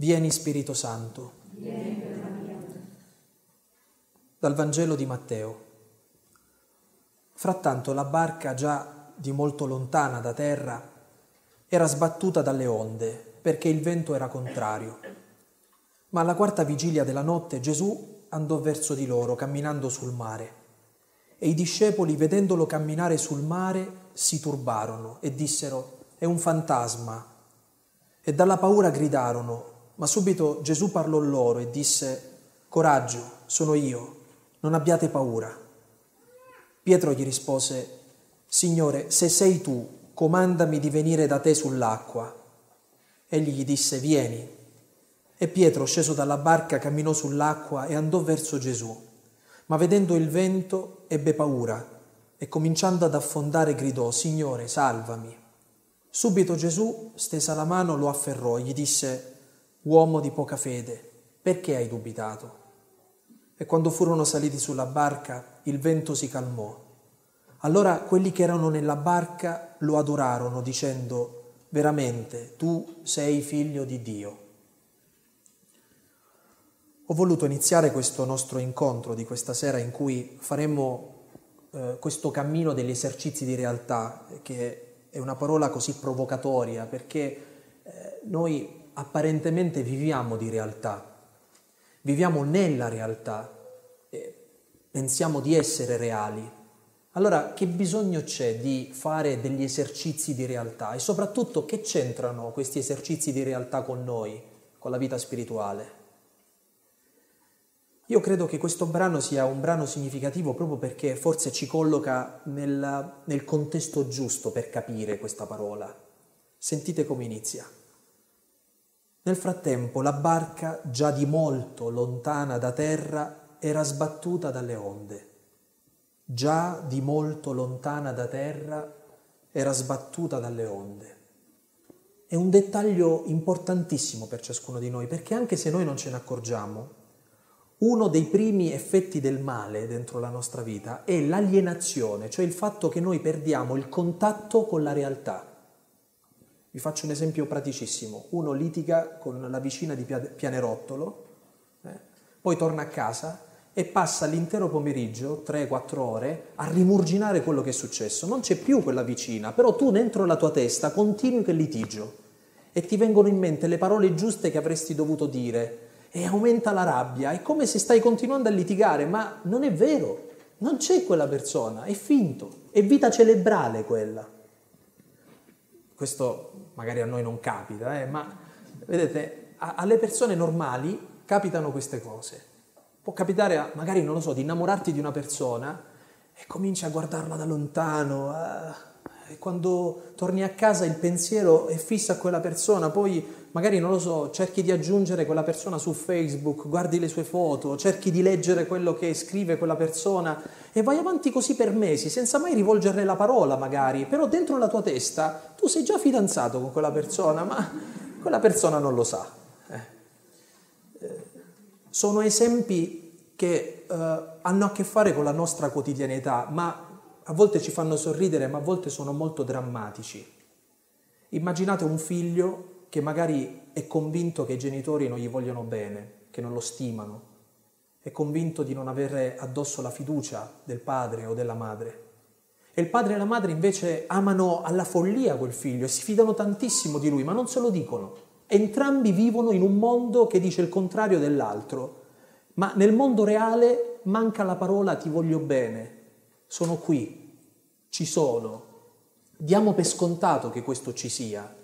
Vieni Spirito Santo. Dal Vangelo di Matteo. Frattanto la barca, già di molto lontana da terra, era sbattuta dalle onde perché il vento era contrario. Ma alla quarta vigilia della notte Gesù andò verso di loro camminando sul mare. E i discepoli, vedendolo camminare sul mare, si turbarono e dissero, è un fantasma. E dalla paura gridarono, ma subito Gesù parlò loro e disse, Coraggio, sono io, non abbiate paura. Pietro gli rispose, Signore, se sei tu, comandami di venire da te sull'acqua. Egli gli disse, Vieni. E Pietro, sceso dalla barca, camminò sull'acqua e andò verso Gesù. Ma vedendo il vento, ebbe paura e cominciando ad affondare gridò, Signore, salvami. Subito Gesù, stesa la mano, lo afferrò e gli disse, Uomo di poca fede, perché hai dubitato? E quando furono saliti sulla barca, il vento si calmò. Allora quelli che erano nella barca lo adorarono dicendo, veramente tu sei figlio di Dio. Ho voluto iniziare questo nostro incontro di questa sera in cui faremo eh, questo cammino degli esercizi di realtà, che è una parola così provocatoria perché eh, noi apparentemente viviamo di realtà, viviamo nella realtà, pensiamo di essere reali. Allora, che bisogno c'è di fare degli esercizi di realtà e soprattutto che c'entrano questi esercizi di realtà con noi, con la vita spirituale? Io credo che questo brano sia un brano significativo proprio perché forse ci colloca nel, nel contesto giusto per capire questa parola. Sentite come inizia. Nel frattempo la barca, già di molto lontana da terra, era sbattuta dalle onde. Già di molto lontana da terra era sbattuta dalle onde. È un dettaglio importantissimo per ciascuno di noi, perché anche se noi non ce ne accorgiamo, uno dei primi effetti del male dentro la nostra vita è l'alienazione, cioè il fatto che noi perdiamo il contatto con la realtà. Vi faccio un esempio praticissimo. Uno litiga con la vicina di Pianerottolo, eh, poi torna a casa e passa l'intero pomeriggio, 3-4 ore, a rimurginare quello che è successo. Non c'è più quella vicina, però tu dentro la tua testa continui quel litigio e ti vengono in mente le parole giuste che avresti dovuto dire e aumenta la rabbia. È come se stai continuando a litigare, ma non è vero, non c'è quella persona, è finto, è vita cerebrale quella. Questo magari a noi non capita, eh, ma vedete, a, alle persone normali capitano queste cose. Può capitare, a, magari, non lo so, di innamorarti di una persona e cominci a guardarla da lontano, eh, e quando torni a casa il pensiero è fisso a quella persona, poi magari non lo so, cerchi di aggiungere quella persona su Facebook, guardi le sue foto, cerchi di leggere quello che scrive quella persona e vai avanti così per mesi senza mai rivolgerle la parola magari, però dentro la tua testa tu sei già fidanzato con quella persona, ma quella persona non lo sa. Eh. eh sono esempi che eh, hanno a che fare con la nostra quotidianità, ma a volte ci fanno sorridere, ma a volte sono molto drammatici. Immaginate un figlio che magari è convinto che i genitori non gli vogliono bene, che non lo stimano, è convinto di non avere addosso la fiducia del padre o della madre. E il padre e la madre invece amano alla follia quel figlio e si fidano tantissimo di lui, ma non se lo dicono. Entrambi vivono in un mondo che dice il contrario dell'altro, ma nel mondo reale manca la parola ti voglio bene, sono qui, ci sono. Diamo per scontato che questo ci sia,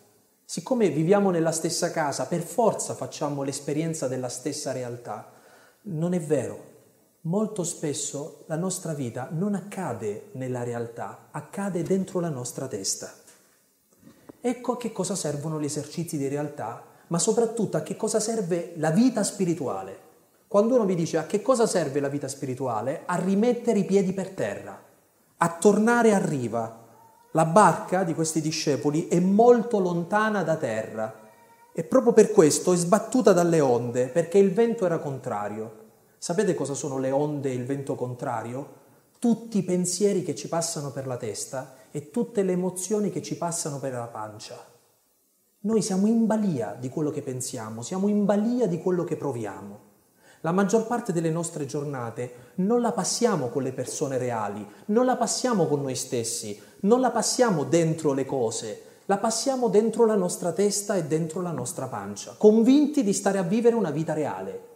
Siccome viviamo nella stessa casa, per forza facciamo l'esperienza della stessa realtà. Non è vero. Molto spesso la nostra vita non accade nella realtà, accade dentro la nostra testa. Ecco a che cosa servono gli esercizi di realtà, ma soprattutto a che cosa serve la vita spirituale. Quando uno vi dice a che cosa serve la vita spirituale, a rimettere i piedi per terra, a tornare a riva, la barca di questi discepoli è molto lontana da terra e proprio per questo è sbattuta dalle onde, perché il vento era contrario. Sapete cosa sono le onde e il vento contrario? Tutti i pensieri che ci passano per la testa e tutte le emozioni che ci passano per la pancia. Noi siamo in balia di quello che pensiamo, siamo in balia di quello che proviamo. La maggior parte delle nostre giornate non la passiamo con le persone reali, non la passiamo con noi stessi, non la passiamo dentro le cose, la passiamo dentro la nostra testa e dentro la nostra pancia, convinti di stare a vivere una vita reale.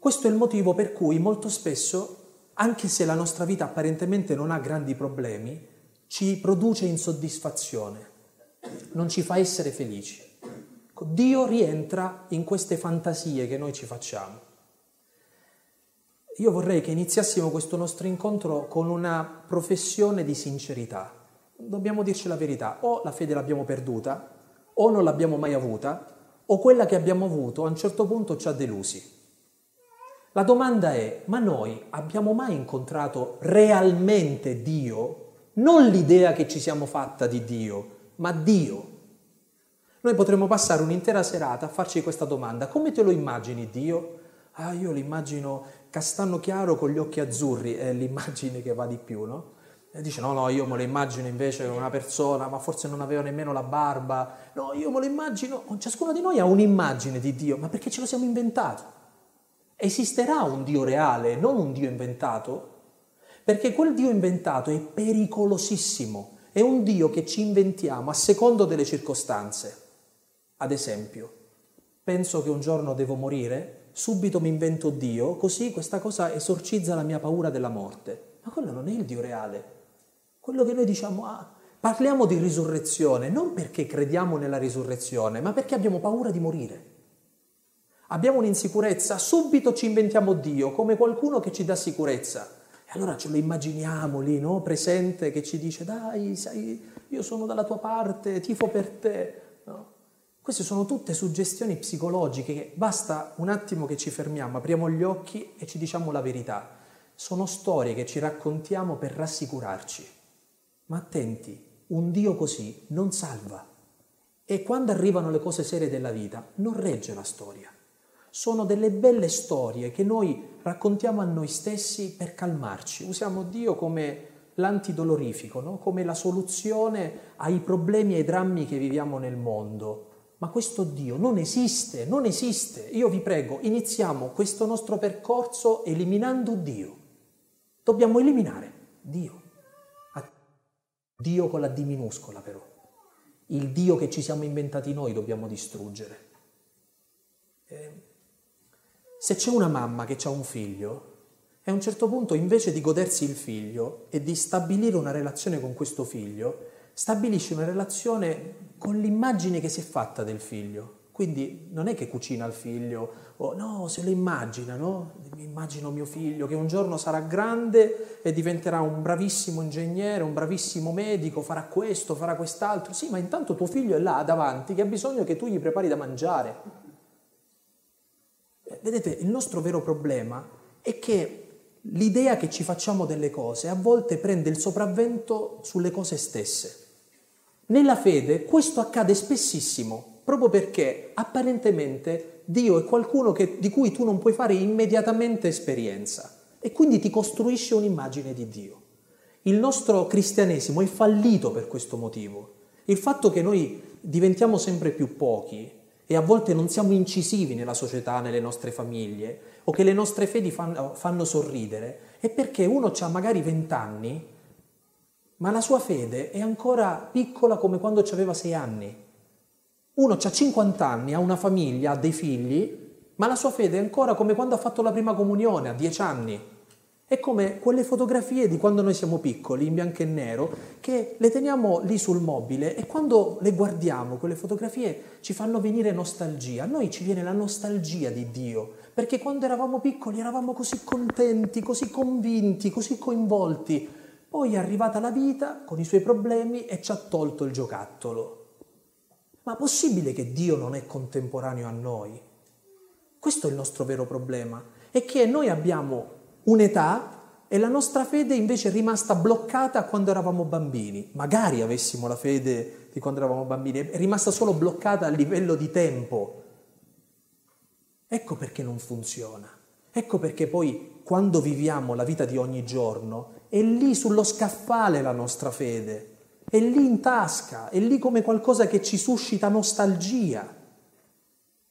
Questo è il motivo per cui molto spesso, anche se la nostra vita apparentemente non ha grandi problemi, ci produce insoddisfazione, non ci fa essere felici. Dio rientra in queste fantasie che noi ci facciamo. Io vorrei che iniziassimo questo nostro incontro con una professione di sincerità. Dobbiamo dirci la verità, o la fede l'abbiamo perduta, o non l'abbiamo mai avuta, o quella che abbiamo avuto a un certo punto ci ha delusi. La domanda è, ma noi abbiamo mai incontrato realmente Dio? Non l'idea che ci siamo fatta di Dio, ma Dio. Noi potremmo passare un'intera serata a farci questa domanda, come te lo immagini Dio? Ah, io l'immagino castano chiaro con gli occhi azzurri, è l'immagine che va di più, no? E dice no, no, io me lo immagino invece una persona, ma forse non aveva nemmeno la barba. No, io me lo immagino, ciascuno di noi ha un'immagine di Dio, ma perché ce lo siamo inventato? Esisterà un Dio reale, non un Dio inventato? Perché quel Dio inventato è pericolosissimo, è un Dio che ci inventiamo a secondo delle circostanze. Ad esempio, penso che un giorno devo morire, subito mi invento Dio, così questa cosa esorcizza la mia paura della morte. Ma quello non è il Dio reale. Quello che noi diciamo, ah, parliamo di risurrezione, non perché crediamo nella risurrezione, ma perché abbiamo paura di morire. Abbiamo un'insicurezza, subito ci inventiamo Dio come qualcuno che ci dà sicurezza. E allora ce lo immaginiamo lì, no? presente, che ci dice, dai, sai, io sono dalla tua parte, tifo per te. Queste sono tutte suggestioni psicologiche che basta un attimo che ci fermiamo, apriamo gli occhi e ci diciamo la verità. Sono storie che ci raccontiamo per rassicurarci. Ma attenti, un Dio così non salva. E quando arrivano le cose serie della vita, non regge la storia. Sono delle belle storie che noi raccontiamo a noi stessi per calmarci. Usiamo Dio come l'antidolorifico, no? come la soluzione ai problemi e ai drammi che viviamo nel mondo ma questo Dio non esiste, non esiste. Io vi prego, iniziamo questo nostro percorso eliminando Dio. Dobbiamo eliminare Dio. Dio con la D minuscola però. Il Dio che ci siamo inventati noi dobbiamo distruggere. Eh, se c'è una mamma che ha un figlio, e a un certo punto invece di godersi il figlio e di stabilire una relazione con questo figlio, stabilisce una relazione con l'immagine che si è fatta del figlio. Quindi non è che cucina il figlio, o no, se lo immagina, no? Mi immagino mio figlio che un giorno sarà grande e diventerà un bravissimo ingegnere, un bravissimo medico, farà questo, farà quest'altro. Sì, ma intanto tuo figlio è là davanti che ha bisogno che tu gli prepari da mangiare. Eh, vedete, il nostro vero problema è che l'idea che ci facciamo delle cose a volte prende il sopravvento sulle cose stesse. Nella fede questo accade spessissimo, proprio perché apparentemente Dio è qualcuno che, di cui tu non puoi fare immediatamente esperienza e quindi ti costruisce un'immagine di Dio. Il nostro cristianesimo è fallito per questo motivo. Il fatto che noi diventiamo sempre più pochi e a volte non siamo incisivi nella società, nelle nostre famiglie, o che le nostre fedi fanno, fanno sorridere, è perché uno ha magari vent'anni, ma la sua fede è ancora piccola come quando aveva sei anni. Uno ha 50 anni, ha una famiglia, ha dei figli, ma la sua fede è ancora come quando ha fatto la prima comunione, a dieci anni. È come quelle fotografie di quando noi siamo piccoli, in bianco e nero, che le teniamo lì sul mobile e quando le guardiamo, quelle fotografie ci fanno venire nostalgia. A noi ci viene la nostalgia di Dio, perché quando eravamo piccoli eravamo così contenti, così convinti, così coinvolti. Poi è arrivata la vita con i suoi problemi e ci ha tolto il giocattolo. Ma possibile che Dio non è contemporaneo a noi? Questo è il nostro vero problema, è che noi abbiamo un'età e la nostra fede invece è rimasta bloccata quando eravamo bambini. Magari avessimo la fede di quando eravamo bambini, è rimasta solo bloccata a livello di tempo. Ecco perché non funziona. Ecco perché poi quando viviamo la vita di ogni giorno è lì sullo scaffale la nostra fede. è lì in tasca, è lì come qualcosa che ci suscita nostalgia,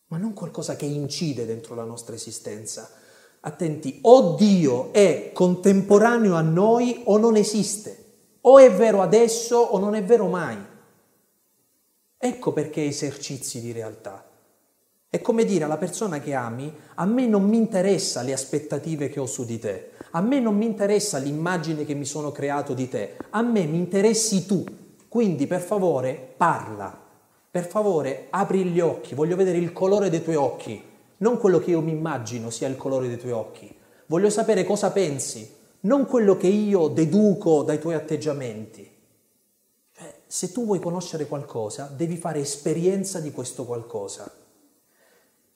ma non qualcosa che incide dentro la nostra esistenza. Attenti, o Dio è contemporaneo a noi o non esiste, o è vero adesso o non è vero mai. Ecco perché esercizi di realtà. È come dire alla persona che ami, a me non mi interessa le aspettative che ho su di te, a me non mi interessa l'immagine che mi sono creato di te, a me mi interessi tu. Quindi per favore parla, per favore apri gli occhi, voglio vedere il colore dei tuoi occhi, non quello che io mi immagino sia il colore dei tuoi occhi. Voglio sapere cosa pensi, non quello che io deduco dai tuoi atteggiamenti. Cioè, se tu vuoi conoscere qualcosa, devi fare esperienza di questo qualcosa.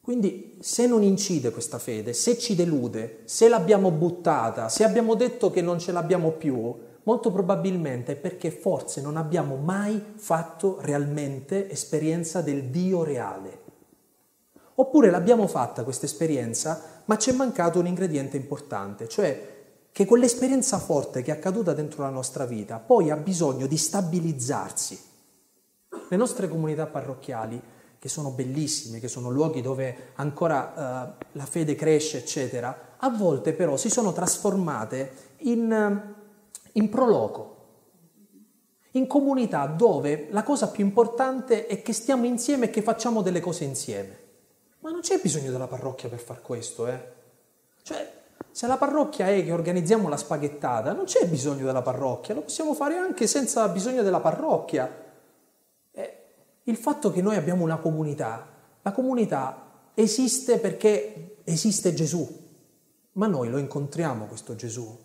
Quindi se non incide questa fede, se ci delude, se l'abbiamo buttata, se abbiamo detto che non ce l'abbiamo più, molto probabilmente è perché forse non abbiamo mai fatto realmente esperienza del Dio reale. Oppure l'abbiamo fatta questa esperienza, ma ci è mancato un ingrediente importante, cioè che quell'esperienza forte che è accaduta dentro la nostra vita poi ha bisogno di stabilizzarsi. Le nostre comunità parrocchiali che sono bellissime, che sono luoghi dove ancora uh, la fede cresce, eccetera, a volte però si sono trasformate in, in proloco, in comunità dove la cosa più importante è che stiamo insieme e che facciamo delle cose insieme. Ma non c'è bisogno della parrocchia per far questo, eh? Cioè, se la parrocchia è che organizziamo la spaghettata, non c'è bisogno della parrocchia, lo possiamo fare anche senza bisogno della parrocchia. Il fatto che noi abbiamo una comunità, la comunità esiste perché esiste Gesù, ma noi lo incontriamo questo Gesù.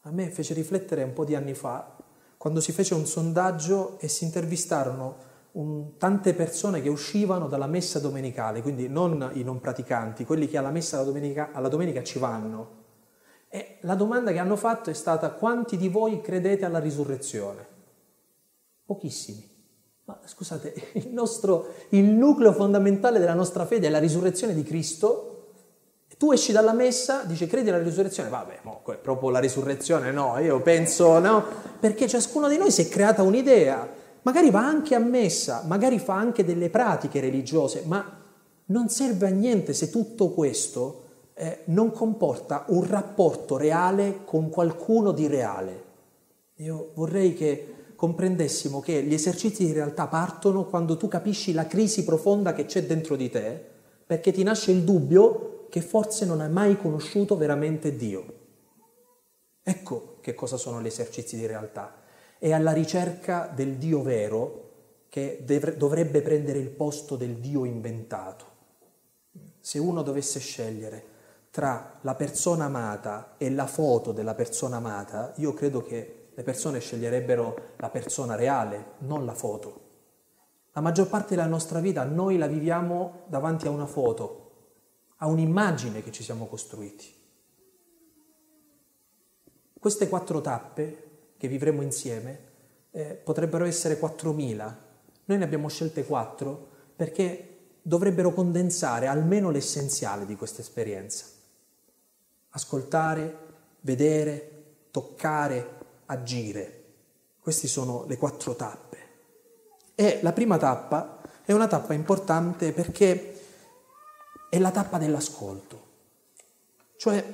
A me fece riflettere un po' di anni fa, quando si fece un sondaggio e si intervistarono un, tante persone che uscivano dalla messa domenicale, quindi non i non praticanti, quelli che alla messa alla domenica, alla domenica ci vanno. E la domanda che hanno fatto è stata quanti di voi credete alla risurrezione? Pochissimi. Ma scusate, il, nostro, il nucleo fondamentale della nostra fede è la risurrezione di Cristo. Tu esci dalla messa, dici credi alla risurrezione? Vabbè, mo, proprio la risurrezione no, io penso no, perché ciascuno di noi si è creata un'idea, magari va anche a messa, magari fa anche delle pratiche religiose, ma non serve a niente se tutto questo eh, non comporta un rapporto reale con qualcuno di reale. Io vorrei che comprendessimo che gli esercizi di realtà partono quando tu capisci la crisi profonda che c'è dentro di te, perché ti nasce il dubbio che forse non hai mai conosciuto veramente Dio. Ecco che cosa sono gli esercizi di realtà. È alla ricerca del Dio vero che dovrebbe prendere il posto del Dio inventato. Se uno dovesse scegliere tra la persona amata e la foto della persona amata, io credo che le persone sceglierebbero la persona reale, non la foto. La maggior parte della nostra vita noi la viviamo davanti a una foto, a un'immagine che ci siamo costruiti. Queste quattro tappe che vivremo insieme eh, potrebbero essere 4.000. Noi ne abbiamo scelte quattro perché dovrebbero condensare almeno l'essenziale di questa esperienza. Ascoltare, vedere, toccare, agire. Queste sono le quattro tappe. E la prima tappa è una tappa importante perché è la tappa dell'ascolto. Cioè,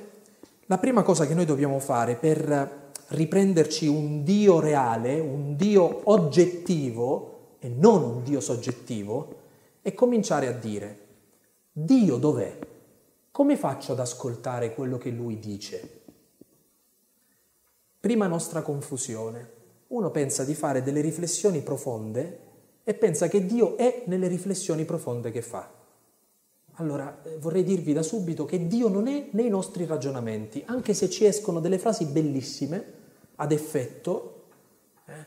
la prima cosa che noi dobbiamo fare per riprenderci un Dio reale, un Dio oggettivo e non un Dio soggettivo, è cominciare a dire, Dio dov'è? Come faccio ad ascoltare quello che Lui dice? Prima nostra confusione. Uno pensa di fare delle riflessioni profonde e pensa che Dio è nelle riflessioni profonde che fa. Allora eh, vorrei dirvi da subito che Dio non è nei nostri ragionamenti, anche se ci escono delle frasi bellissime ad effetto. Eh?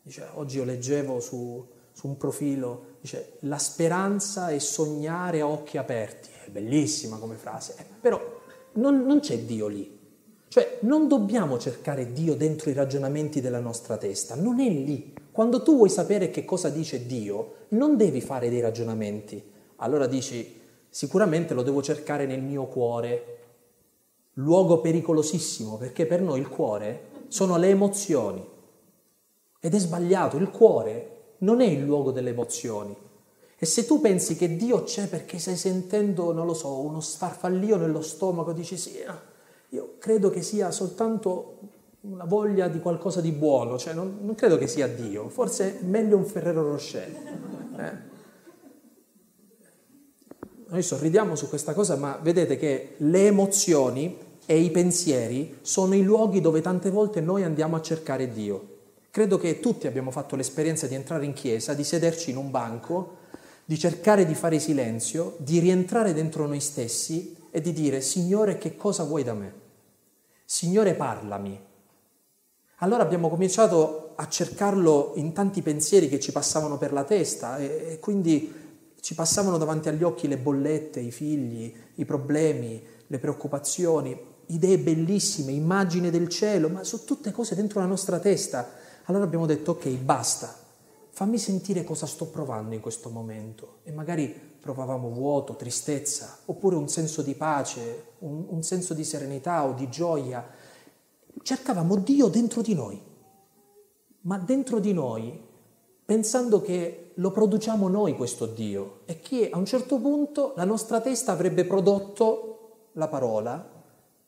Dice, oggi io leggevo su, su un profilo, dice, la speranza è sognare a occhi aperti. È bellissima come frase, eh, però non, non c'è Dio lì. Cioè non dobbiamo cercare Dio dentro i ragionamenti della nostra testa, non è lì. Quando tu vuoi sapere che cosa dice Dio, non devi fare dei ragionamenti. Allora dici, sicuramente lo devo cercare nel mio cuore, luogo pericolosissimo, perché per noi il cuore sono le emozioni. Ed è sbagliato, il cuore non è il luogo delle emozioni. E se tu pensi che Dio c'è perché stai sentendo, non lo so, uno sfarfallio nello stomaco, dici sì, io credo che sia soltanto una voglia di qualcosa di buono, cioè non, non credo che sia Dio, forse è meglio un Ferrero Rocher. Eh? Noi sorridiamo su questa cosa, ma vedete che le emozioni e i pensieri sono i luoghi dove tante volte noi andiamo a cercare Dio. Credo che tutti abbiamo fatto l'esperienza di entrare in chiesa, di sederci in un banco, di cercare di fare silenzio, di rientrare dentro noi stessi e di dire Signore che cosa vuoi da me? Signore parlami. Allora abbiamo cominciato a cercarlo in tanti pensieri che ci passavano per la testa e, e quindi ci passavano davanti agli occhi le bollette, i figli, i problemi, le preoccupazioni, idee bellissime, immagini del cielo, ma sono tutte cose dentro la nostra testa allora abbiamo detto, ok, basta, fammi sentire cosa sto provando in questo momento. E magari provavamo vuoto, tristezza, oppure un senso di pace, un, un senso di serenità o di gioia. Cercavamo Dio dentro di noi, ma dentro di noi pensando che lo produciamo noi questo Dio e che a un certo punto la nostra testa avrebbe prodotto la parola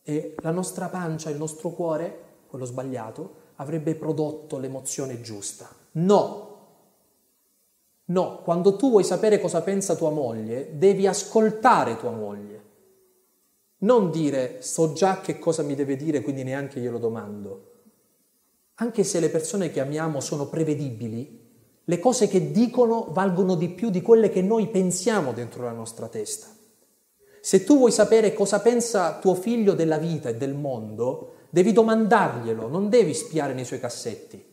e la nostra pancia, il nostro cuore, quello sbagliato, avrebbe prodotto l'emozione giusta. No. No, quando tu vuoi sapere cosa pensa tua moglie, devi ascoltare tua moglie. Non dire so già che cosa mi deve dire, quindi neanche glielo domando. Anche se le persone che amiamo sono prevedibili, le cose che dicono valgono di più di quelle che noi pensiamo dentro la nostra testa. Se tu vuoi sapere cosa pensa tuo figlio della vita e del mondo, devi domandarglielo, non devi spiare nei suoi cassetti.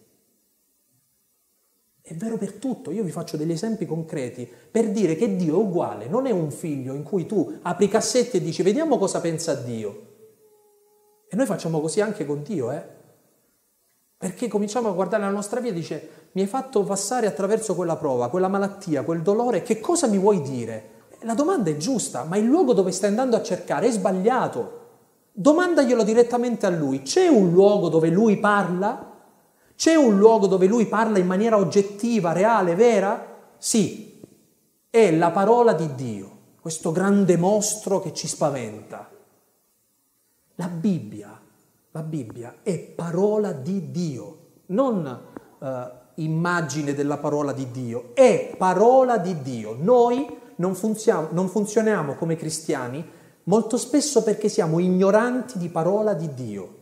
È vero per tutto, io vi faccio degli esempi concreti per dire che Dio è uguale, non è un figlio in cui tu apri i cassetti e dici vediamo cosa pensa Dio. E noi facciamo così anche con Dio, eh? Perché cominciamo a guardare la nostra vita e dice mi hai fatto passare attraverso quella prova, quella malattia, quel dolore, che cosa mi vuoi dire? La domanda è giusta, ma il luogo dove stai andando a cercare è sbagliato. Domandaglielo direttamente a lui. C'è un luogo dove lui parla? C'è un luogo dove lui parla in maniera oggettiva, reale, vera? Sì, è la parola di Dio, questo grande mostro che ci spaventa. La Bibbia, la Bibbia è parola di Dio, non eh, immagine della parola di Dio, è parola di Dio. Noi non, funziamo, non funzioniamo come cristiani molto spesso perché siamo ignoranti di parola di Dio.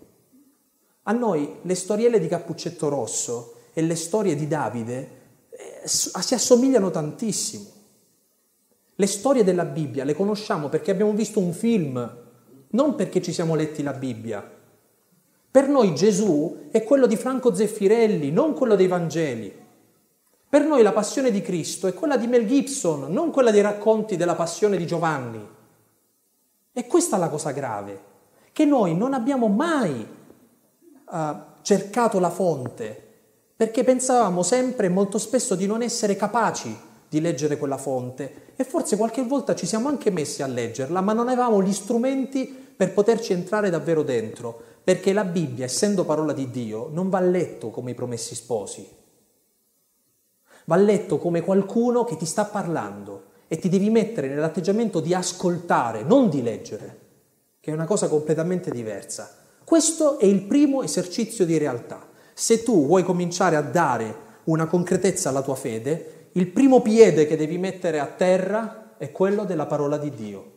A noi le storielle di Cappuccetto Rosso e le storie di Davide eh, si assomigliano tantissimo. Le storie della Bibbia le conosciamo perché abbiamo visto un film, non perché ci siamo letti la Bibbia. Per noi Gesù è quello di Franco Zeffirelli, non quello dei Vangeli. Per noi la passione di Cristo è quella di Mel Gibson, non quella dei racconti della passione di Giovanni. E questa è la cosa grave, che noi non abbiamo mai uh, cercato la fonte, perché pensavamo sempre molto spesso di non essere capaci di leggere quella fonte e forse qualche volta ci siamo anche messi a leggerla, ma non avevamo gli strumenti per poterci entrare davvero dentro, perché la Bibbia, essendo parola di Dio, non va letto come i promessi sposi, va letto come qualcuno che ti sta parlando e ti devi mettere nell'atteggiamento di ascoltare, non di leggere, che è una cosa completamente diversa. Questo è il primo esercizio di realtà. Se tu vuoi cominciare a dare una concretezza alla tua fede, il primo piede che devi mettere a terra è quello della parola di Dio.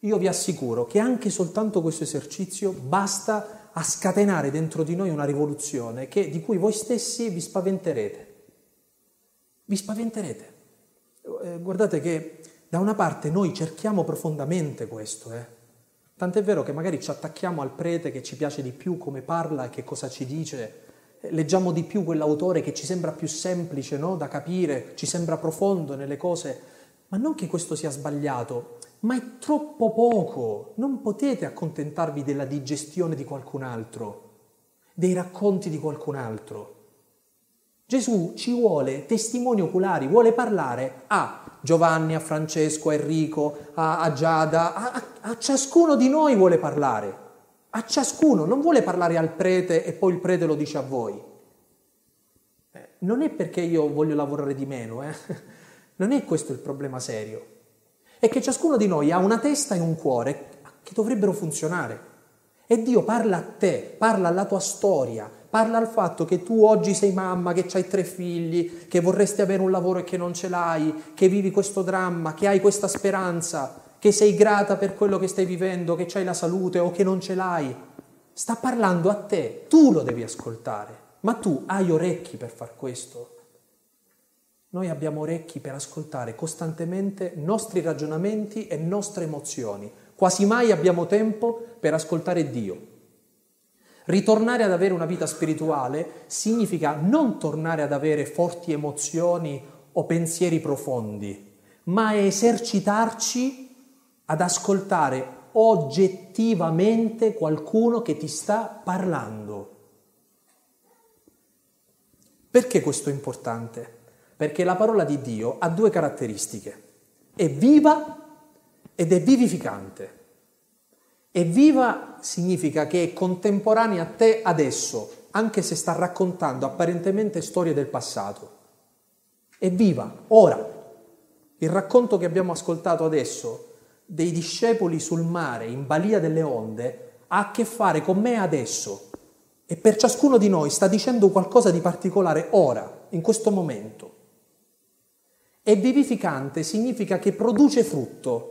Io vi assicuro che anche soltanto questo esercizio basta a scatenare dentro di noi una rivoluzione che, di cui voi stessi vi spaventerete. Vi spaventerete. Eh, guardate che da una parte noi cerchiamo profondamente questo, eh? Tant'è vero che magari ci attacchiamo al prete che ci piace di più come parla e che cosa ci dice, eh, leggiamo di più quell'autore che ci sembra più semplice no? da capire, ci sembra profondo nelle cose, ma non che questo sia sbagliato, ma è troppo poco, non potete accontentarvi della digestione di qualcun altro, dei racconti di qualcun altro. Gesù ci vuole testimoni oculari, vuole parlare a Giovanni, a Francesco, a Enrico, a, a Giada, a, a, ciascuno di noi vuole parlare, a ciascuno, non vuole parlare al prete e poi il prete lo dice a voi. non è perché io voglio lavorare di meno, eh? non è questo il problema serio. È che ciascuno di noi ha una testa e un cuore che dovrebbero funzionare. E Dio parla a te, parla alla tua storia, parla al fatto che tu oggi sei mamma, che hai tre figli, che vorresti avere un lavoro e che non ce l'hai, che vivi questo dramma, che hai questa speranza, che sei grata per quello che stai vivendo, che hai la salute o che non ce l'hai. Sta parlando a te, tu lo devi ascoltare, ma tu hai orecchi per far questo. Noi abbiamo orecchi per ascoltare costantemente nostri ragionamenti e nostre emozioni. Quasi mai abbiamo tempo per ascoltare Dio. Ritornare ad avere una vita spirituale significa non tornare ad avere forti emozioni o pensieri profondi, ma esercitarci ad ascoltare oggettivamente qualcuno che ti sta parlando. Perché questo è importante? Perché la parola di Dio ha due caratteristiche. È viva ed è vivificante. E viva significa che è contemporanea a te adesso, anche se sta raccontando apparentemente storie del passato. È viva, ora. Il racconto che abbiamo ascoltato adesso dei discepoli sul mare, in balia delle onde, ha a che fare con me adesso. E per ciascuno di noi sta dicendo qualcosa di particolare ora, in questo momento. E vivificante significa che produce frutto,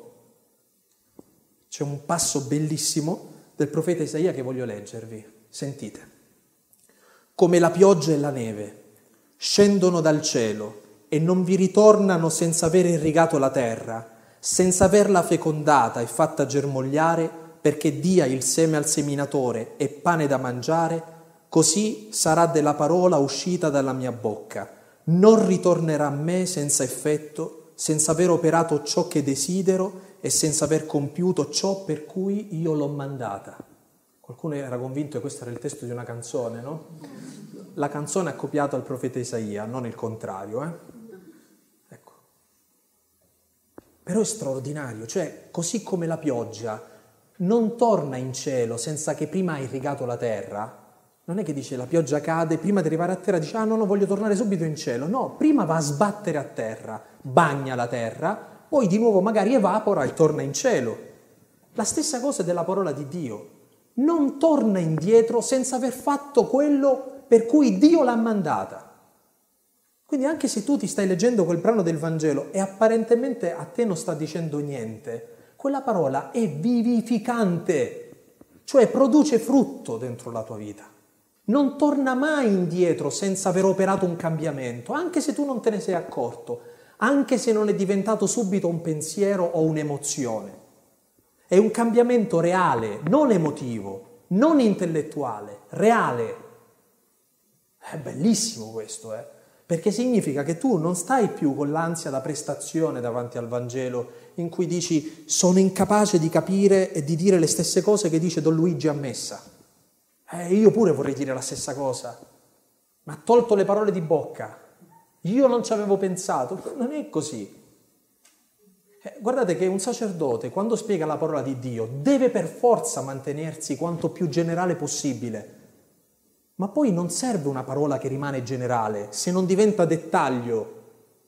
c'è un passo bellissimo del profeta Isaia che voglio leggervi. Sentite. Come la pioggia e la neve scendono dal cielo e non vi ritornano senza aver irrigato la terra, senza averla fecondata e fatta germogliare perché dia il seme al seminatore e pane da mangiare, così sarà della parola uscita dalla mia bocca. Non ritornerà a me senza effetto, senza aver operato ciò che desidero e senza aver compiuto ciò per cui io l'ho mandata. Qualcuno era convinto che questo era il testo di una canzone, no? La canzone ha copiato al profeta Isaia, non il contrario. Eh? Ecco. Però è straordinario, cioè così come la pioggia non torna in cielo senza che prima ha irrigato la terra, non è che dice la pioggia cade, prima di arrivare a terra dice ah no, no, voglio tornare subito in cielo. No, prima va a sbattere a terra, bagna la terra poi di nuovo magari evapora e torna in cielo. La stessa cosa della parola di Dio. Non torna indietro senza aver fatto quello per cui Dio l'ha mandata. Quindi anche se tu ti stai leggendo quel brano del Vangelo e apparentemente a te non sta dicendo niente, quella parola è vivificante, cioè produce frutto dentro la tua vita. Non torna mai indietro senza aver operato un cambiamento, anche se tu non te ne sei accorto anche se non è diventato subito un pensiero o un'emozione. È un cambiamento reale, non emotivo, non intellettuale, reale. È bellissimo questo, eh? Perché significa che tu non stai più con l'ansia da prestazione davanti al Vangelo in cui dici sono incapace di capire e di dire le stesse cose che dice Don Luigi a messa. Eh, io pure vorrei dire la stessa cosa, ma tolto le parole di bocca, io non ci avevo pensato, non è così. Eh, guardate che un sacerdote, quando spiega la parola di Dio, deve per forza mantenersi quanto più generale possibile. Ma poi non serve una parola che rimane generale, se non diventa dettaglio,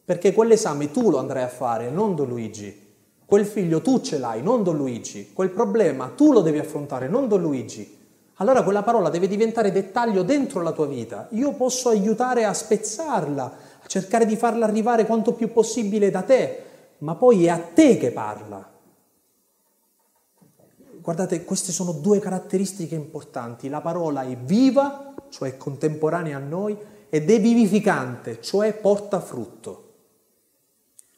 perché quell'esame tu lo andrai a fare, non Don Luigi. Quel figlio tu ce l'hai, non Don Luigi. Quel problema tu lo devi affrontare, non Don Luigi. Allora quella parola deve diventare dettaglio dentro la tua vita. Io posso aiutare a spezzarla, cercare di farla arrivare quanto più possibile da te, ma poi è a te che parla. Guardate, queste sono due caratteristiche importanti. La parola è viva, cioè contemporanea a noi, ed è vivificante, cioè porta frutto.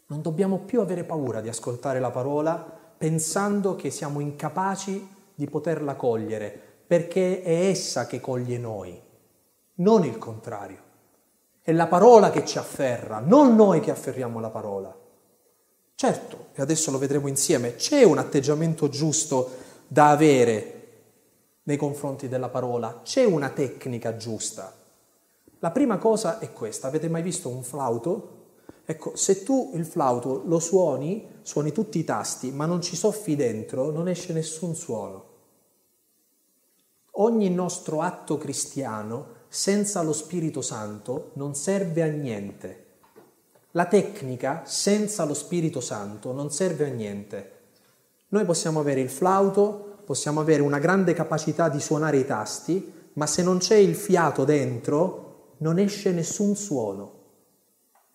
Non dobbiamo più avere paura di ascoltare la parola pensando che siamo incapaci di poterla cogliere, perché è essa che coglie noi, non il contrario. È la parola che ci afferra, non noi che afferriamo la parola. Certo, e adesso lo vedremo insieme, c'è un atteggiamento giusto da avere nei confronti della parola, c'è una tecnica giusta. La prima cosa è questa, avete mai visto un flauto? Ecco, se tu il flauto lo suoni, suoni tutti i tasti, ma non ci soffi dentro, non esce nessun suono. Ogni nostro atto cristiano senza lo Spirito Santo non serve a niente. La tecnica senza lo Spirito Santo non serve a niente. Noi possiamo avere il flauto, possiamo avere una grande capacità di suonare i tasti, ma se non c'è il fiato dentro non esce nessun suono.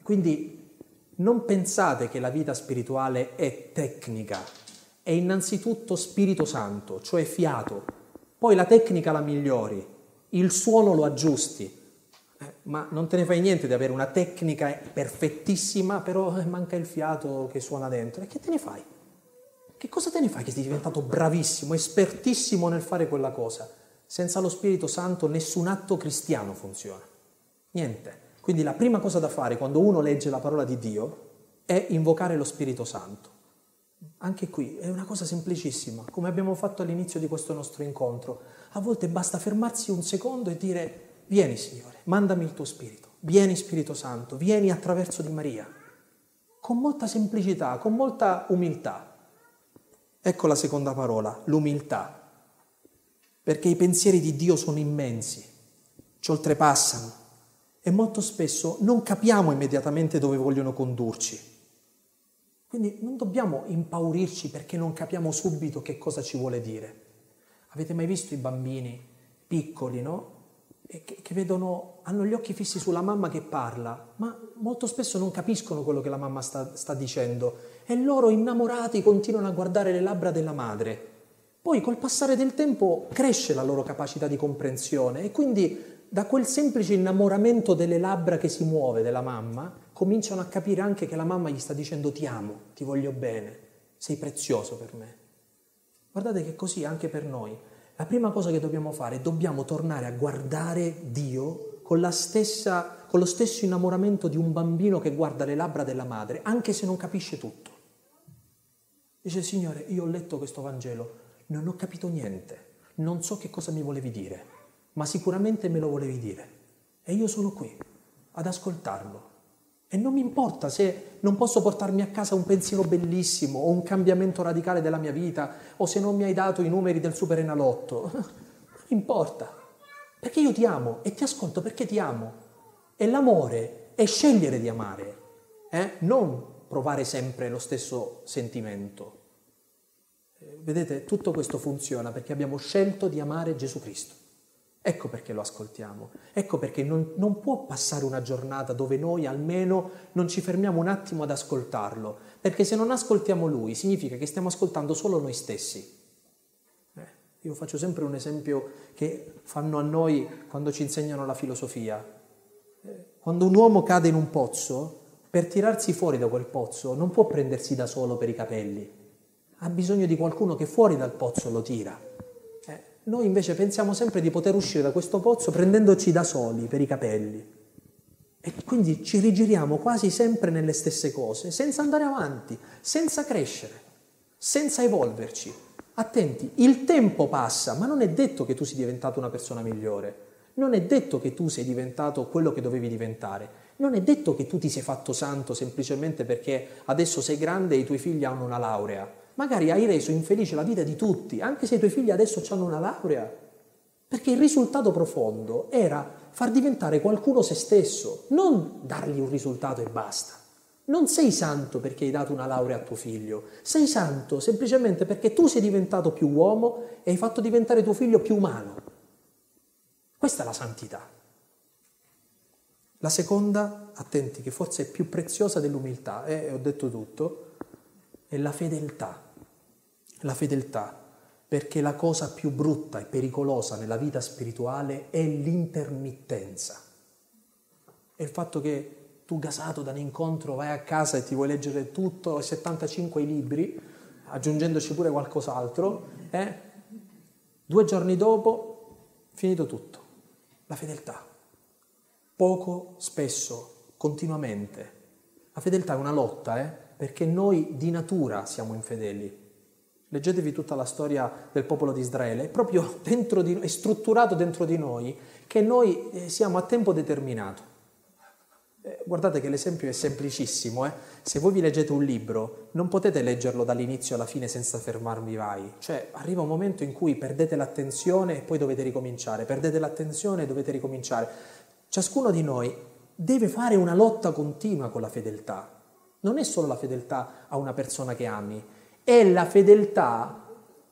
Quindi non pensate che la vita spirituale è tecnica, è innanzitutto Spirito Santo, cioè fiato. Poi la tecnica la migliori, il suono lo aggiusti, eh, ma non te ne fai niente di avere una tecnica perfettissima, però eh, manca il fiato che suona dentro. E che te ne fai? Che cosa te ne fai che sei diventato bravissimo, espertissimo nel fare quella cosa? Senza lo Spirito Santo nessun atto cristiano funziona. Niente. Quindi la prima cosa da fare quando uno legge la parola di Dio è invocare lo Spirito Santo. Anche qui è una cosa semplicissima, come abbiamo fatto all'inizio di questo nostro incontro. A volte basta fermarsi un secondo e dire Vieni Signore, mandami il tuo Spirito, vieni Spirito Santo, vieni attraverso di Maria, con molta semplicità, con molta umiltà. Ecco la seconda parola, l'umiltà, perché i pensieri di Dio sono immensi, ci oltrepassano e molto spesso non capiamo immediatamente dove vogliono condurci. Quindi non dobbiamo impaurirci perché non capiamo subito che cosa ci vuole dire. Avete mai visto i bambini piccoli, no? che, che vedono, hanno gli occhi fissi sulla mamma che parla, ma molto spesso non capiscono quello che la mamma sta, sta dicendo e loro innamorati continuano a guardare le labbra della madre. Poi col passare del tempo cresce la loro capacità di comprensione e quindi da quel semplice innamoramento delle labbra che si muove della mamma cominciano a capire anche che la mamma gli sta dicendo ti amo, ti voglio bene, sei prezioso per me. Guardate che così anche per noi la prima cosa che dobbiamo fare è dobbiamo tornare a guardare Dio con, stessa, con lo stesso innamoramento di un bambino che guarda le labbra della madre, anche se non capisce tutto. Dice, Signore, io ho letto questo Vangelo, non ho capito niente, non so che cosa mi volevi dire, ma sicuramente me lo volevi dire. E io sono qui ad ascoltarlo. E non mi importa se non posso portarmi a casa un pensiero bellissimo o un cambiamento radicale della mia vita o se non mi hai dato i numeri del super enalotto. Non importa. Perché io ti amo e ti ascolto perché ti amo. E l'amore è scegliere di amare, eh? non provare sempre lo stesso sentimento. Eh, vedete, tutto questo funziona perché abbiamo scelto di amare Gesù Cristo. Ecco perché lo ascoltiamo, ecco perché non, non, può passare una giornata dove noi almeno non ci fermiamo un attimo ad ascoltarlo, perché se non ascoltiamo lui significa che stiamo ascoltando solo noi stessi. Eh, io faccio sempre un esempio che fanno a noi quando ci insegnano la filosofia. Eh, quando un uomo cade in un pozzo, per tirarsi fuori da quel pozzo non può prendersi da solo per i capelli, ha bisogno di qualcuno che fuori dal pozzo lo tira. Noi invece pensiamo sempre di poter uscire da questo pozzo prendendoci da soli per i capelli. E quindi ci rigiriamo quasi sempre nelle stesse cose, senza andare avanti, senza crescere, senza evolverci. Attenti, il tempo passa, ma non è detto che tu sia diventato una persona migliore. Non è detto che tu sei diventato quello che dovevi diventare. Non è detto che tu ti sei fatto santo semplicemente perché adesso sei grande e i tuoi figli hanno una laurea. Magari hai reso infelice la vita di tutti, anche se i tuoi figli adesso hanno una laurea. Perché il risultato profondo era far diventare qualcuno se stesso, non dargli un risultato e basta. Non sei santo perché hai dato una laurea a tuo figlio, sei santo semplicemente perché tu sei diventato più uomo e hai fatto diventare tuo figlio più umano. Questa è la santità. La seconda, attenti, che forse è più preziosa dell'umiltà, eh, ho detto tutto, è la fedeltà la fedeltà, perché la cosa più brutta e pericolosa nella vita spirituale è l'intermittenza. È il fatto che tu gasato da un incontro vai a casa e ti vuoi leggere tutto, 75 libri, aggiungendoci pure qualcos'altro, eh? due giorni dopo, finito tutto. La fedeltà. Poco, spesso, continuamente. La fedeltà è una lotta, eh? Perché noi di natura siamo infedeli. Leggetevi tutta la storia del popolo di Israele, è proprio dentro di, è strutturato dentro di noi che noi eh, siamo a tempo determinato. Eh, guardate che l'esempio è semplicissimo. Eh? Se voi vi leggete un libro, non potete leggerlo dall'inizio alla fine senza fermarvi vai. Cioè, arriva un momento in cui perdete l'attenzione e poi dovete ricominciare, perdete l'attenzione e dovete ricominciare. Ciascuno di noi deve fare una lotta continua con la fedeltà. Non è solo la fedeltà a una persona che ami, è la fedeltà,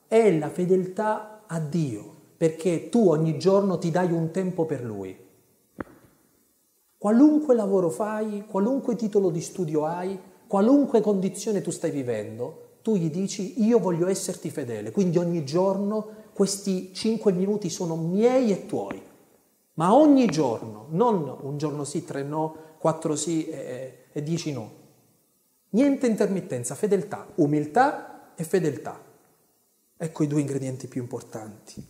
è la fedeltà a Dio, perché tu ogni giorno ti dai un tempo per Lui. Qualunque lavoro fai, qualunque titolo di studio hai, qualunque condizione tu stai vivendo, tu gli dici io voglio esserti fedele, quindi ogni giorno questi cinque minuti sono miei e tuoi, ma ogni giorno, non un giorno sì, tre no, quattro sì e, e dieci no. Niente intermittenza, fedeltà, umiltà e fedeltà. Ecco i due ingredienti più importanti.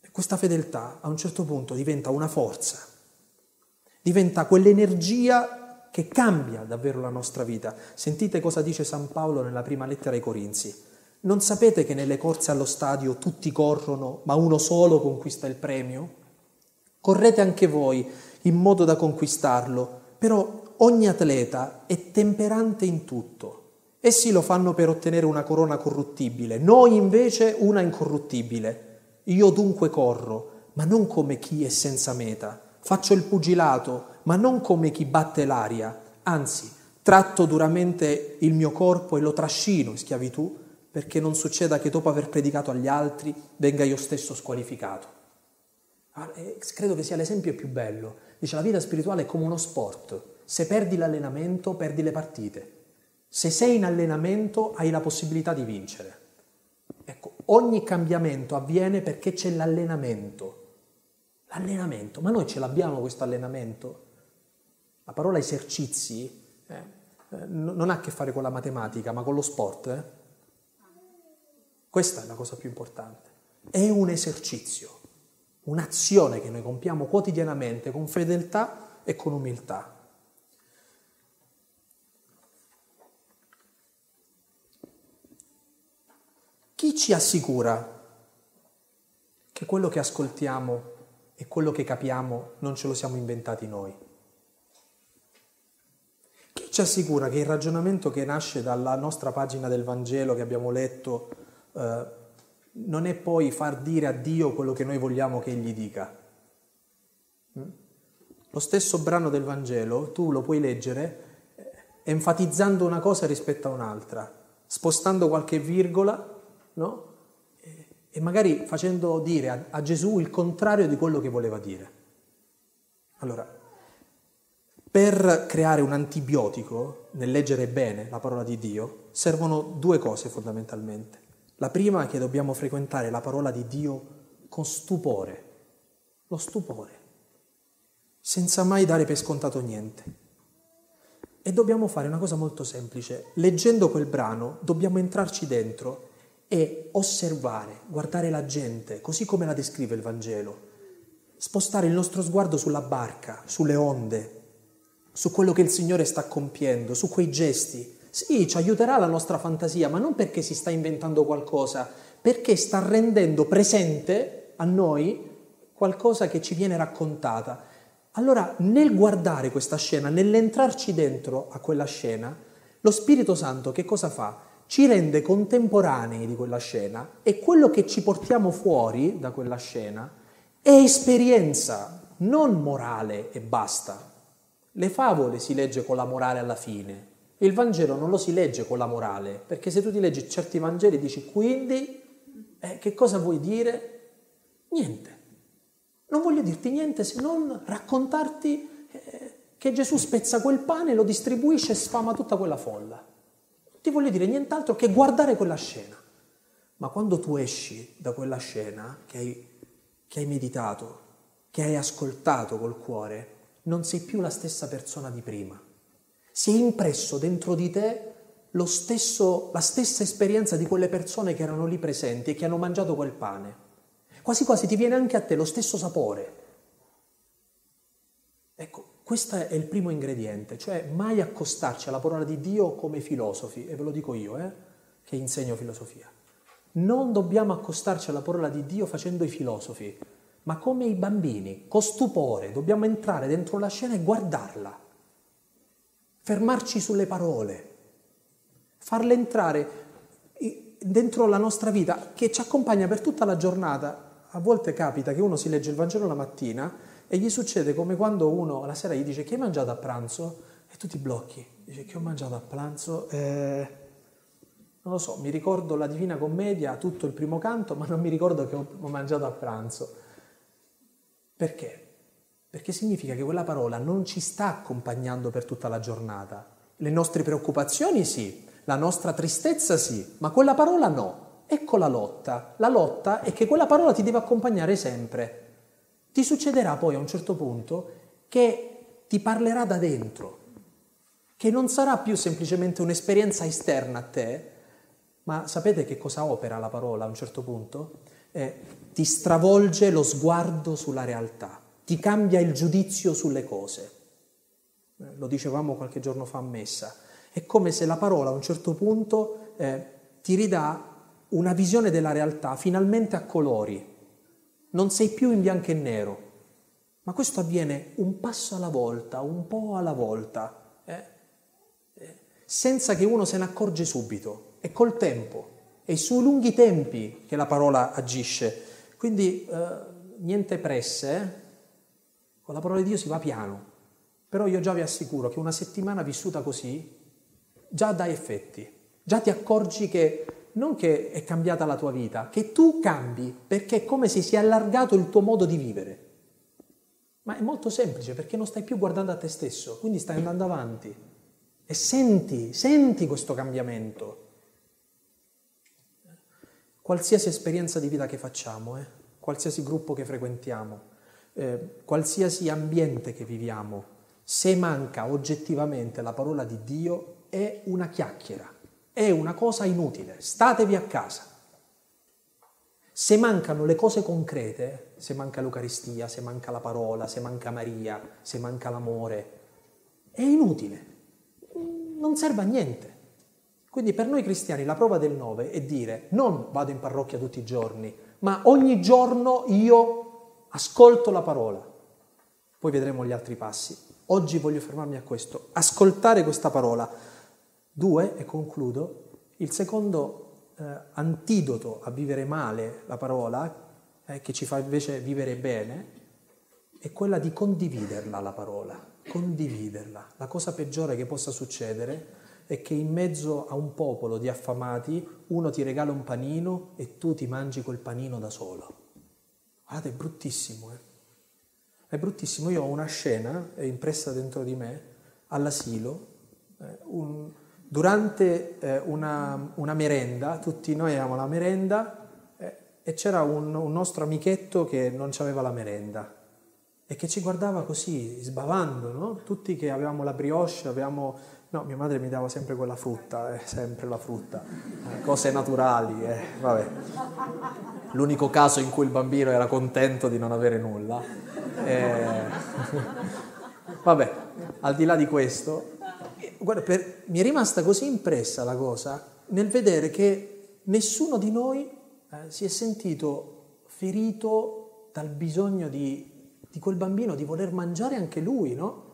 E questa fedeltà a un certo punto diventa una forza, diventa quell'energia che cambia davvero la nostra vita. Sentite cosa dice San Paolo nella prima lettera ai Corinzi. Non sapete che nelle corse allo stadio tutti corrono, ma uno solo conquista il premio? Correte anche voi in modo da conquistarlo, però ogni atleta è temperante in tutto. Essi lo fanno per ottenere una corona corruttibile, noi invece una incorruttibile. Io dunque corro, ma non come chi è senza meta. Faccio il pugilato, ma non come chi batte l'aria. Anzi, tratto duramente il mio corpo e lo trascino in schiavitù, perché non succeda che dopo aver predicato agli altri venga io stesso squalificato. Ah, credo che sia l'esempio più bello. Dice la vita spirituale è come uno sport. Se perdi l'allenamento, perdi le partite. Se sei in allenamento hai la possibilità di vincere. Ecco, ogni cambiamento avviene perché c'è l'allenamento. L'allenamento, ma noi ce l'abbiamo questo allenamento? La parola esercizi eh, eh non ha a che fare con la matematica, ma con lo sport. Eh? Questa è la cosa più importante. È un esercizio, un'azione che noi compiamo quotidianamente con fedeltà e con umiltà. Ci assicura che quello che ascoltiamo e quello che capiamo non ce lo siamo inventati noi? Chi ci assicura che il ragionamento che nasce dalla nostra pagina del Vangelo che abbiamo letto eh, non è poi far dire a Dio quello che noi vogliamo che Egli dica? Mm? Lo stesso brano del Vangelo tu lo puoi leggere eh, enfatizzando una cosa rispetto a un'altra, spostando qualche virgola no? E magari facendo dire a, a Gesù il contrario di quello che voleva dire. Allora, per creare un antibiotico, nel leggere bene la parola di Dio, servono due cose fondamentalmente. La prima è che dobbiamo frequentare la parola di Dio con stupore, lo stupore, senza mai dare per scontato niente. E dobbiamo fare una cosa molto semplice, leggendo quel brano dobbiamo entrarci dentro è osservare, guardare la gente, così come la descrive il Vangelo, spostare il nostro sguardo sulla barca, sulle onde, su quello che il Signore sta compiendo, su quei gesti. Sì, ci aiuterà la nostra fantasia, ma non perché si sta inventando qualcosa, perché sta rendendo presente a noi qualcosa che ci viene raccontata. Allora, nel guardare questa scena, nell'entrarci dentro a quella scena, lo Spirito Santo che cosa fa? Ci rende contemporanei di quella scena e quello che ci portiamo fuori da quella scena è esperienza, non morale e basta. Le favole si legge con la morale alla fine, il Vangelo non lo si legge con la morale, perché se tu ti leggi certi Vangeli dici quindi eh, che cosa vuoi dire? Niente. Non voglio dirti niente se non raccontarti eh, che Gesù spezza quel pane, lo distribuisce e sfama tutta quella folla ti voglio dire nient'altro che guardare quella scena. Ma quando tu esci da quella scena che hai, che hai meditato, che hai ascoltato col cuore, non sei più la stessa persona di prima. Si è impresso dentro di te stesso, la stessa esperienza di quelle persone che erano lì presenti e che hanno mangiato quel pane. Quasi quasi ti viene anche a te lo stesso sapore. Ecco, questo è il primo ingrediente, cioè mai accostarci alla parola di Dio come filosofi, e ve lo dico io, eh, che insegno filosofia. Non dobbiamo accostarci alla parola di Dio facendo i filosofi, ma come i bambini, con stupore, dobbiamo entrare dentro la scena e guardarla, fermarci sulle parole, farle entrare dentro la nostra vita che ci accompagna per tutta la giornata. A volte capita che uno si legge il Vangelo la mattina e gli succede come quando uno la sera gli dice che hai mangiato a pranzo e tu ti blocchi, dice che ho mangiato a pranzo. Eh, non lo so, mi ricordo la Divina Commedia, tutto il primo canto, ma non mi ricordo che ho mangiato a pranzo. Perché? Perché significa che quella parola non ci sta accompagnando per tutta la giornata. Le nostre preoccupazioni sì, la nostra tristezza sì, ma quella parola no. Ecco la lotta. La lotta è che quella parola ti deve accompagnare sempre. Ti succederà poi a un certo punto che ti parlerà da dentro, che non sarà più semplicemente un'esperienza esterna a te, ma sapete che cosa opera la parola a un certo punto? Eh, ti stravolge lo sguardo sulla realtà, ti cambia il giudizio sulle cose. Eh, lo dicevamo qualche giorno fa a messa. È come se la parola a un certo punto eh, ti ridà una visione della realtà finalmente a colori. Non sei più in bianco e nero, ma questo avviene un passo alla volta, un po' alla volta, eh? eh senza che uno se ne accorge subito, è col tempo, è sui lunghi tempi che la parola agisce. Quindi eh, niente presse, eh? con la parola di Dio si va piano, però io già vi assicuro che una settimana vissuta così già dà effetti, già ti accorgi che non che è cambiata la tua vita, che tu cambi perché è come se si è allargato il tuo modo di vivere. Ma è molto semplice perché non stai più guardando a te stesso, quindi stai andando avanti e senti, senti questo cambiamento. Qualsiasi esperienza di vita che facciamo, eh, qualsiasi gruppo che frequentiamo, eh, qualsiasi ambiente che viviamo, se manca oggettivamente la parola di Dio, è una chiacchiera, è una cosa inutile, statevi a casa. Se mancano le cose concrete, se manca l'Eucaristia, se manca la parola, se manca Maria, se manca l'amore, è inutile, non serve a niente. Quindi per noi cristiani la prova del 9 è dire non vado in parrocchia tutti i giorni, ma ogni giorno io ascolto la parola. Poi vedremo gli altri passi. Oggi voglio fermarmi a questo, ascoltare questa parola Due, e concludo, il secondo eh, antidoto a vivere male la parola, eh, che ci fa invece vivere bene, è quella di condividerla la parola, condividerla. La cosa peggiore che possa succedere è che in mezzo a un popolo di affamati uno ti regala un panino e tu ti mangi quel panino da solo. Guardate, è bruttissimo, eh? È bruttissimo. Io ho una scena impressa dentro di me all'asilo, eh, un, durante eh, una, una, merenda, tutti noi avevamo la merenda eh, e c'era un, un, nostro amichetto che non aveva la merenda e che ci guardava così, sbavando, no? Tutti che avevamo la brioche, avevamo... No, mia madre mi dava sempre quella frutta, eh, sempre la frutta, eh, cose naturali, eh, vabbè. L'unico caso in cui il bambino era contento di non avere nulla. Eh, vabbè, al di là di questo, guarda, per, mi è rimasta così impressa la cosa nel vedere che nessuno di noi eh, si è sentito ferito dal bisogno di, di, quel bambino di voler mangiare anche lui, no?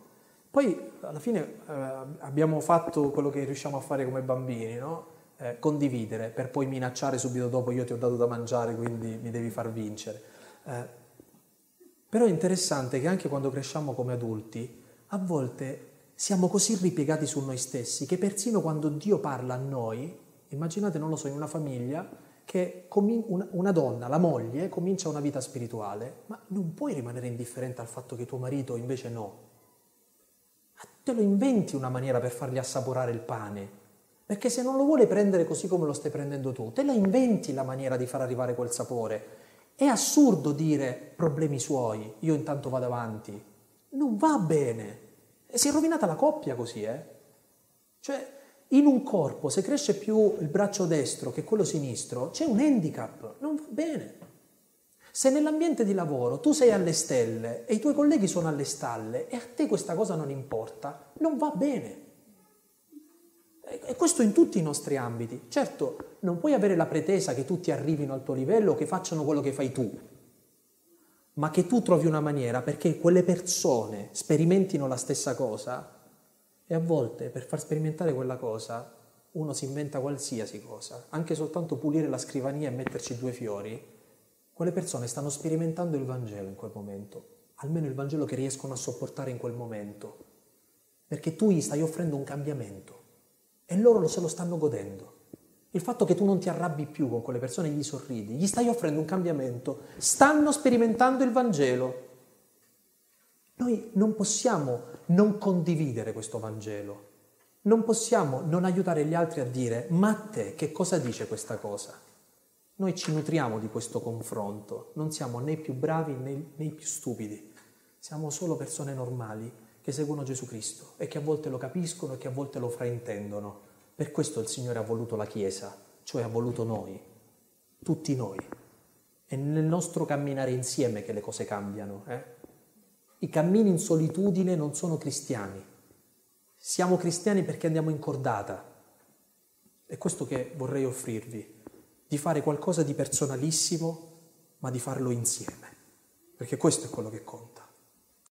Poi alla fine eh, abbiamo fatto quello che riusciamo a fare come bambini, no? eh, condividere per poi minacciare subito dopo io ti ho dato da mangiare quindi mi devi far vincere. Eh, però è interessante che anche quando cresciamo come adulti, a volte siamo così ripiegati su noi stessi che persino quando Dio parla a noi, immaginate, non lo so, in una famiglia, che una donna, la moglie, comincia una vita spirituale, ma non puoi rimanere indifferente al fatto che tuo marito invece no. Te lo inventi una maniera per fargli assaporare il pane, perché se non lo vuole prendere così come lo stai prendendo tu, te la inventi la maniera di far arrivare quel sapore. È assurdo dire problemi suoi, io intanto vado avanti. Non va bene. E si è rovinata la coppia così, eh? Cioè, in un corpo, se cresce più il braccio destro che quello sinistro, c'è un handicap, non va bene. Se nell'ambiente di lavoro tu sei alle stelle e i tuoi colleghi sono alle stalle e a te questa cosa non importa, non va bene. E questo in tutti i nostri ambiti. Certo, non puoi avere la pretesa che tutti arrivino al tuo livello o che facciano quello che fai tu. Ma che tu trovi una maniera perché quelle persone sperimentino la stessa cosa e a volte per far sperimentare quella cosa uno si inventa qualsiasi cosa, anche soltanto pulire la scrivania e metterci due fiori, quelle persone stanno sperimentando il Vangelo in quel momento, almeno il Vangelo che riescono a sopportare in quel momento, perché tu gli stai offrendo un cambiamento e loro lo se lo stanno godendo. Il fatto che tu non ti arrabbi più con quelle persone gli sorridi, gli stai offrendo un cambiamento, stanno sperimentando il Vangelo. Noi non possiamo non condividere questo Vangelo, non possiamo non aiutare gli altri a dire, ma a te che cosa dice questa cosa? Noi ci nutriamo di questo confronto, non siamo né più bravi né, né più stupidi, siamo solo persone normali che seguono Gesù Cristo e che a volte lo capiscono e che a volte lo fraintendono. Per questo il Signore ha voluto la Chiesa, cioè ha voluto noi, tutti noi. È nel nostro camminare insieme che le cose cambiano. Eh? I cammini in solitudine non sono cristiani siamo cristiani perché andiamo in cordata. È questo che vorrei offrirvi, di fare qualcosa di personalissimo, ma di farlo insieme, perché questo è quello che conta.